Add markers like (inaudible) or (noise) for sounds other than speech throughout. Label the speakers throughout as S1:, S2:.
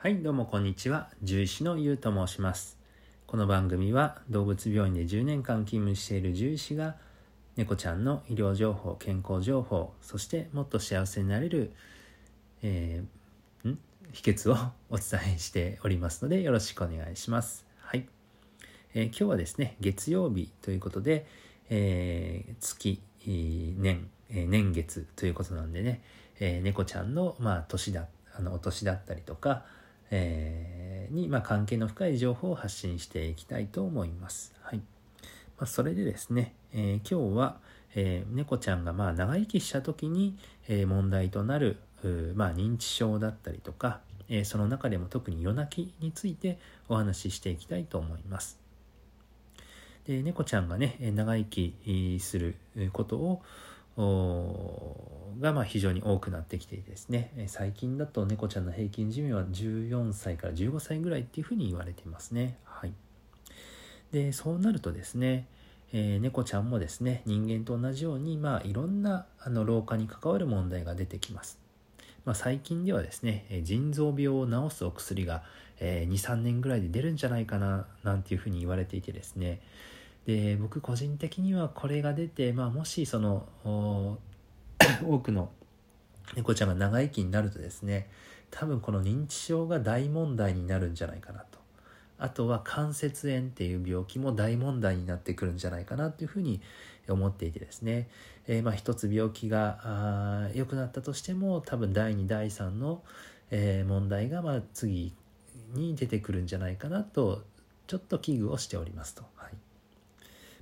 S1: はい、どうもこんにちは。獣医師のゆうと申します。この番組は動物病院で10年間勤務している獣医師が猫ちゃんの医療情報、健康情報、そしてもっと幸せになれる、えーん？秘訣をお伝えしておりますのでよろしくお願いします。はい。えー今日はですね、月曜日ということで、えー月、えー年、えー年月ということなんでね、えー猫ちゃんの、まあ、年だ、あの、お年だったりとか、えーに、まあ、関係の深い情報を発信していきたいと思います。はい。まあ、それでですね、えー今日は、えー猫ちゃんがまあ長生きした時に、えー問題となる、まあ、認知症だったりとか、えーその中でも特に夜泣きについてお話ししていきたいと思います。で猫ちゃんがねえ長生きすることをがま非常に多くなってきてですね最近だと猫ちゃんの平均寿命は14歳から15歳ぐらいっていうふうに言われていますね。はい、でそうなるとですね、えー猫ちゃんもですね人間と同じように、まあ、いろんなあの老化に関わる問題が出てきます。まあ、最近ではですね腎臓病を治すお薬が、えー23年ぐらいで出るんじゃないかななんていうふうに言われていてですねで僕個人的にはこれが出て、まあ、もしその (coughs) 多くの猫ちゃんが長生きになるとですね多分この認知症が大問題になるんじゃないかなと。あとは関節炎っていう病気も大問題になってくるんじゃないかなというふうに思っていてですね、えーまあ一つ病気が良くなったとしても多分第2第3の、えー問題がまあ次に出てくるんじゃないかなとちょっと危惧をしておりますと。はい。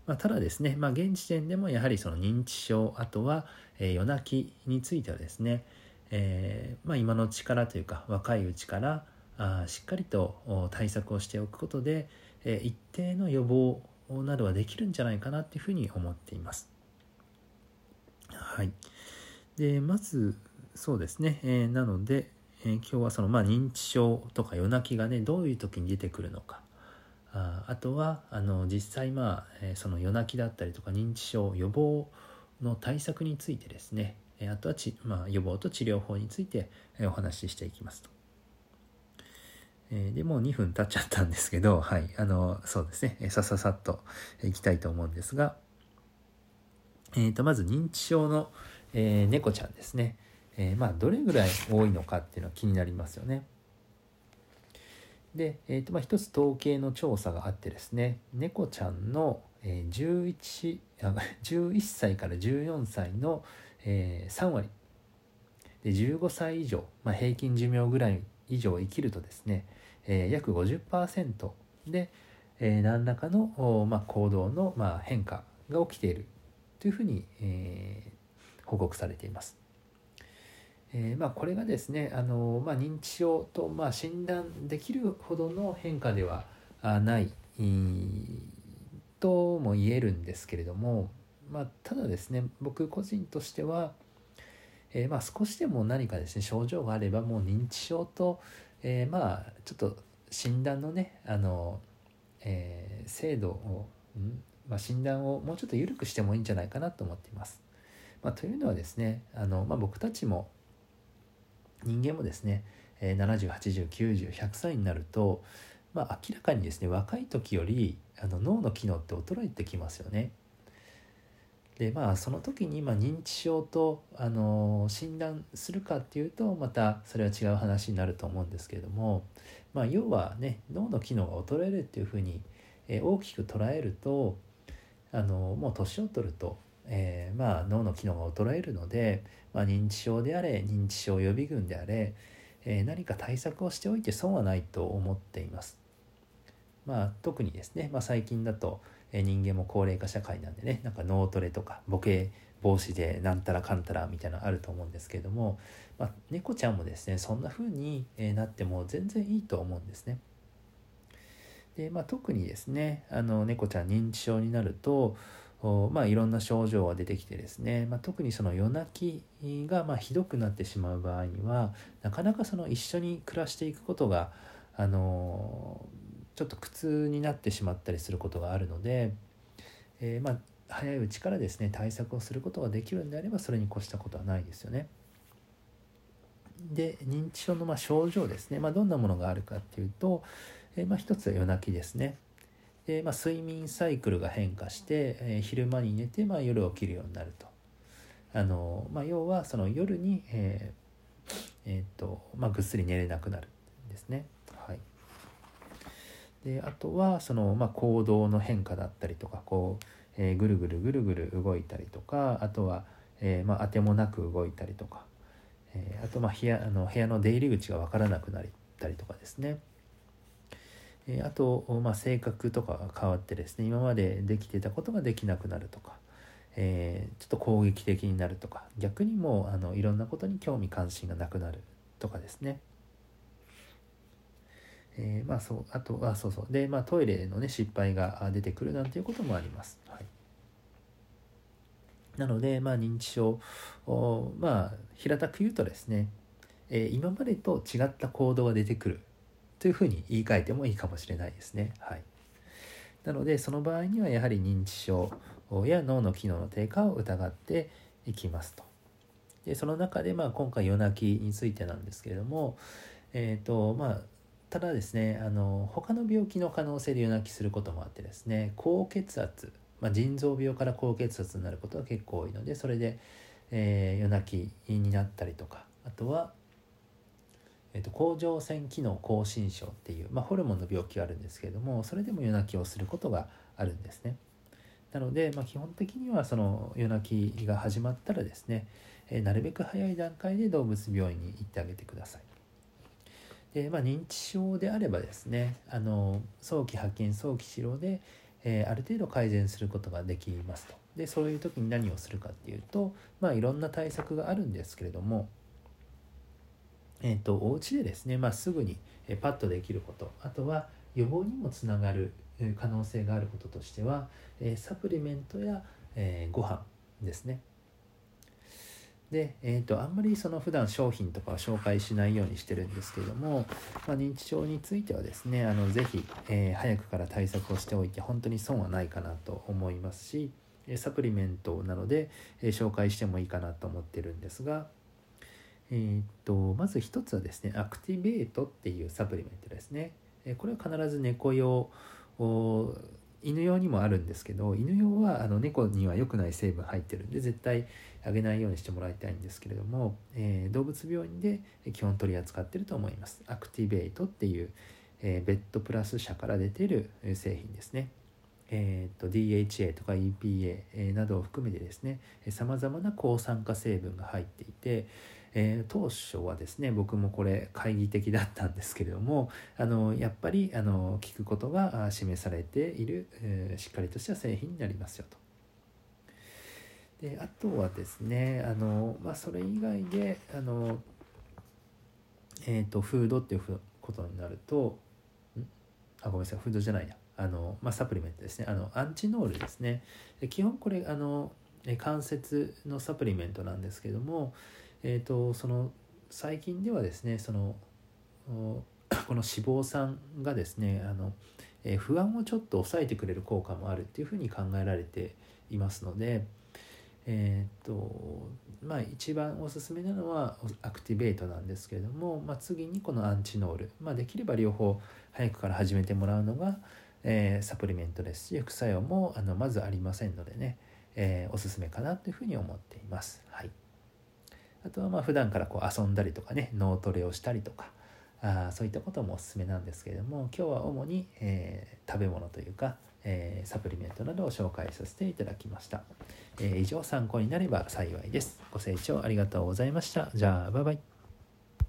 S1: まあ、ただですね、まあ、現時点でもやはりその認知症あとは、えー夜泣きについてはですね、えーまあ、今のうちからというか若いうちからあしっかりと対策をしておくことで、え一定の予防などはできるんじゃないかなっていうふうに思っています。はい、でまずそうですね、えーなので、えー今日はその、まあ、認知症とか夜泣きがねどういう時に出てくるのかあとはあの実際まあ、えその夜泣きだったりとか認知症予防の対策についてですねえあとはち、まあ、予防と治療法についてえお話ししていきますと。えでもう2分経っちゃったんですけど、(laughs) はい、あのそうですねさささっといきたいと思うんですが、えー、とまず認知症の、えー猫ちゃんですね、えーまあ、どれぐらい多いのかっていうのは気になりますよね。で、えーとまあ、一つ統計の調査があってですね猫ちゃんの、え 11, 11 (laughs) 歳から14歳の、え3割で15歳以上、まあ、平均寿命ぐらい以上生きるとですね、え約50%で、え何らかの、まあ、行動の、まあ、変化が起きているというふうに、えー報告されています。えーまあ、これがですねあの、まあ、認知症と、まあ、診断できるほどの変化ではあないいとも言えるんですけれども、まあ、ただですね僕個人としては、えーまあ、少しでも何かですね症状があればもう認知症と、えーまあちょっと診断のねあの、えー精度を、んまあ、診断をもうちょっと緩くしてもいいんじゃないかなと思っています。まあ、というのはですねあの、まあ、僕たちも人間もですね、708090100歳になると、まあ、明らかにですね若い時よりあの脳の機能って衰えてきますよね。でまあその時にま認知症とあの診断するかっていうとまたそれは違う話になると思うんですけれども、まあ、要はね脳の機能が衰えるっていうふうに、え大きく捉えるとあのもう年を取ると、えーまあ、脳の機能が衰えるので、まあ、認知症であれ認知症予備軍であれ、えー何か対策をしておいて損はないと思っています。まあ、特にですね、まあ、最近だと、えー人間も高齢化社会なんでねなんか脳トレとかボケ防止でなんたらかんたらみたいなのあると思うんですけども、まあ、猫ちゃんもですねそんな風になっても全然いいと思うんですね。でまあ、特にですねあの猫ちゃん認知症になるとまあ、いろんな症状が出てきてですね、まあ、特にその夜泣きがまあひどくなってしまう場合にはなかなかその一緒に暮らしていくことがあのちょっと苦痛になってしまったりすることがあるので、えーまあ早いうちからですね対策をすることができるんであればそれに越したことはないですよね。で認知症のま症状ですね、まあ、どんなものがあるかっていうと、えー、まあ一つは夜泣きですね。でまあ、睡眠サイクルが変化して、えー、昼間に寝て、まあ、夜起きるようになると。あのまあ、要はその夜に、えーえーとまあ、ぐっすり寝れなくなるんですね。はい、であとはその、まあ、行動の変化だったりとかこう、えー、ぐるぐるぐるぐる動いたりとかあとは、えーまあ、当てもなく動いたりとか、えー、あとまあ部屋あの部屋の出入り口が分からなくなったりとかですね。あと、まあ、性格とかが変わってですね今までできてたことができなくなるとか、えー、ちょっと攻撃的になるとか逆にもうあのいろんなことに興味関心がなくなるとかですね。えー、まあそうあとあそうそうで、まあ、トイレのね失敗が出てくるなんていうこともあります。はい、なので、まあ、認知症まあ平たく言うとですね、えー、今までと違った行動が出てくるというふうに言い換えてもいいかもしれないですね。はい、なのでその場合にはやはり認知症や脳の機能の低下を疑っていきますと。でその中で、まあ、今回夜泣きについてなんですけれども、えーとまあ、ただですねあの他の病気の可能性で夜泣きすることもあってですね高血圧、まあ、腎臓病から高血圧になることが結構多いのでそれで、えー、夜泣きになったりとかあとは、えーと、甲状腺機能亢進症っていう、まあ、ホルモンの病気があるんですけれどもそれでも夜泣きをすることがあるんですね。なので、まあ、基本的にはその夜泣きが始まったらですね、え、なるべく早い段階で動物病院に行ってあげてください。でまあ、認知症であればですねあの早期発見早期治療で、えー、ある程度改善することができますとでそういう時に何をするかっていうと、まあ、いろんな対策があるんですけれども、えーと、お家でですね、まあ、すぐにパッとできることあとは予防にもつながる可能性があることとしては、サプリメントや、えー、ご飯ですね。で、えーと、あんまりその普段商品とかは紹介しないようにしてるんですけれども、まあ、認知症についてはですねあのぜひ、えー、早くから対策をしておいて本当に損はないかなと思いますしサプリメントなので、えー、紹介してもいいかなと思ってるんですが、えーと、まず一つはですねアクティベートっていうサプリメントですね、えこれは必ず猫用犬用にもあるんですけど犬用はあの猫には良くない成分入ってるんで絶対あげないようにしてもらいたいんですけれども、えー、動物病院で基本取り扱ってると思います。アクティベートっていう、えー、ベッドプラス社から出てる製品ですね。えーと、DHA とか EPA などを含めてですねさまざまな抗酸化成分が入っていて、えー、当初はですね僕もこれ懐疑的だったんですけれどもあのやっぱりあの聞くことが示されている、えー、しっかりとした製品になりますよと。であとはですねあの、まあ、それ以外であの、えーと、フードっていうことになるとあごめんなさいフードじゃないや。あの、まあ、サプリメントですね。あのアンチノールですね。で基本これあの関節のサプリメントなんですけどもえーと、その最近ではですねその (coughs) この脂肪酸がですねあの、えー、不安をちょっと抑えてくれる効果もあるっていうふうに考えられていますので、えーとまあ、一番おすすめなのはアクティベートなんですけれども、まあ、次にこのアンチノール、まあ、できれば両方早くから始めてもらうのが、えー、サプリメントですし副作用もあのまずありませんのでね、えー、おすすめかなというふうに思っています。はいあとはまあ普段からこう遊んだりとかね脳トレをしたりとかあそういったこともおすすめなんですけれども今日は主に、えー、食べ物というか、えー、サプリメントなどを紹介させていただきました、えー、以上参考になれば幸いです。ご清聴ありがとうございました。じゃあバイバイ。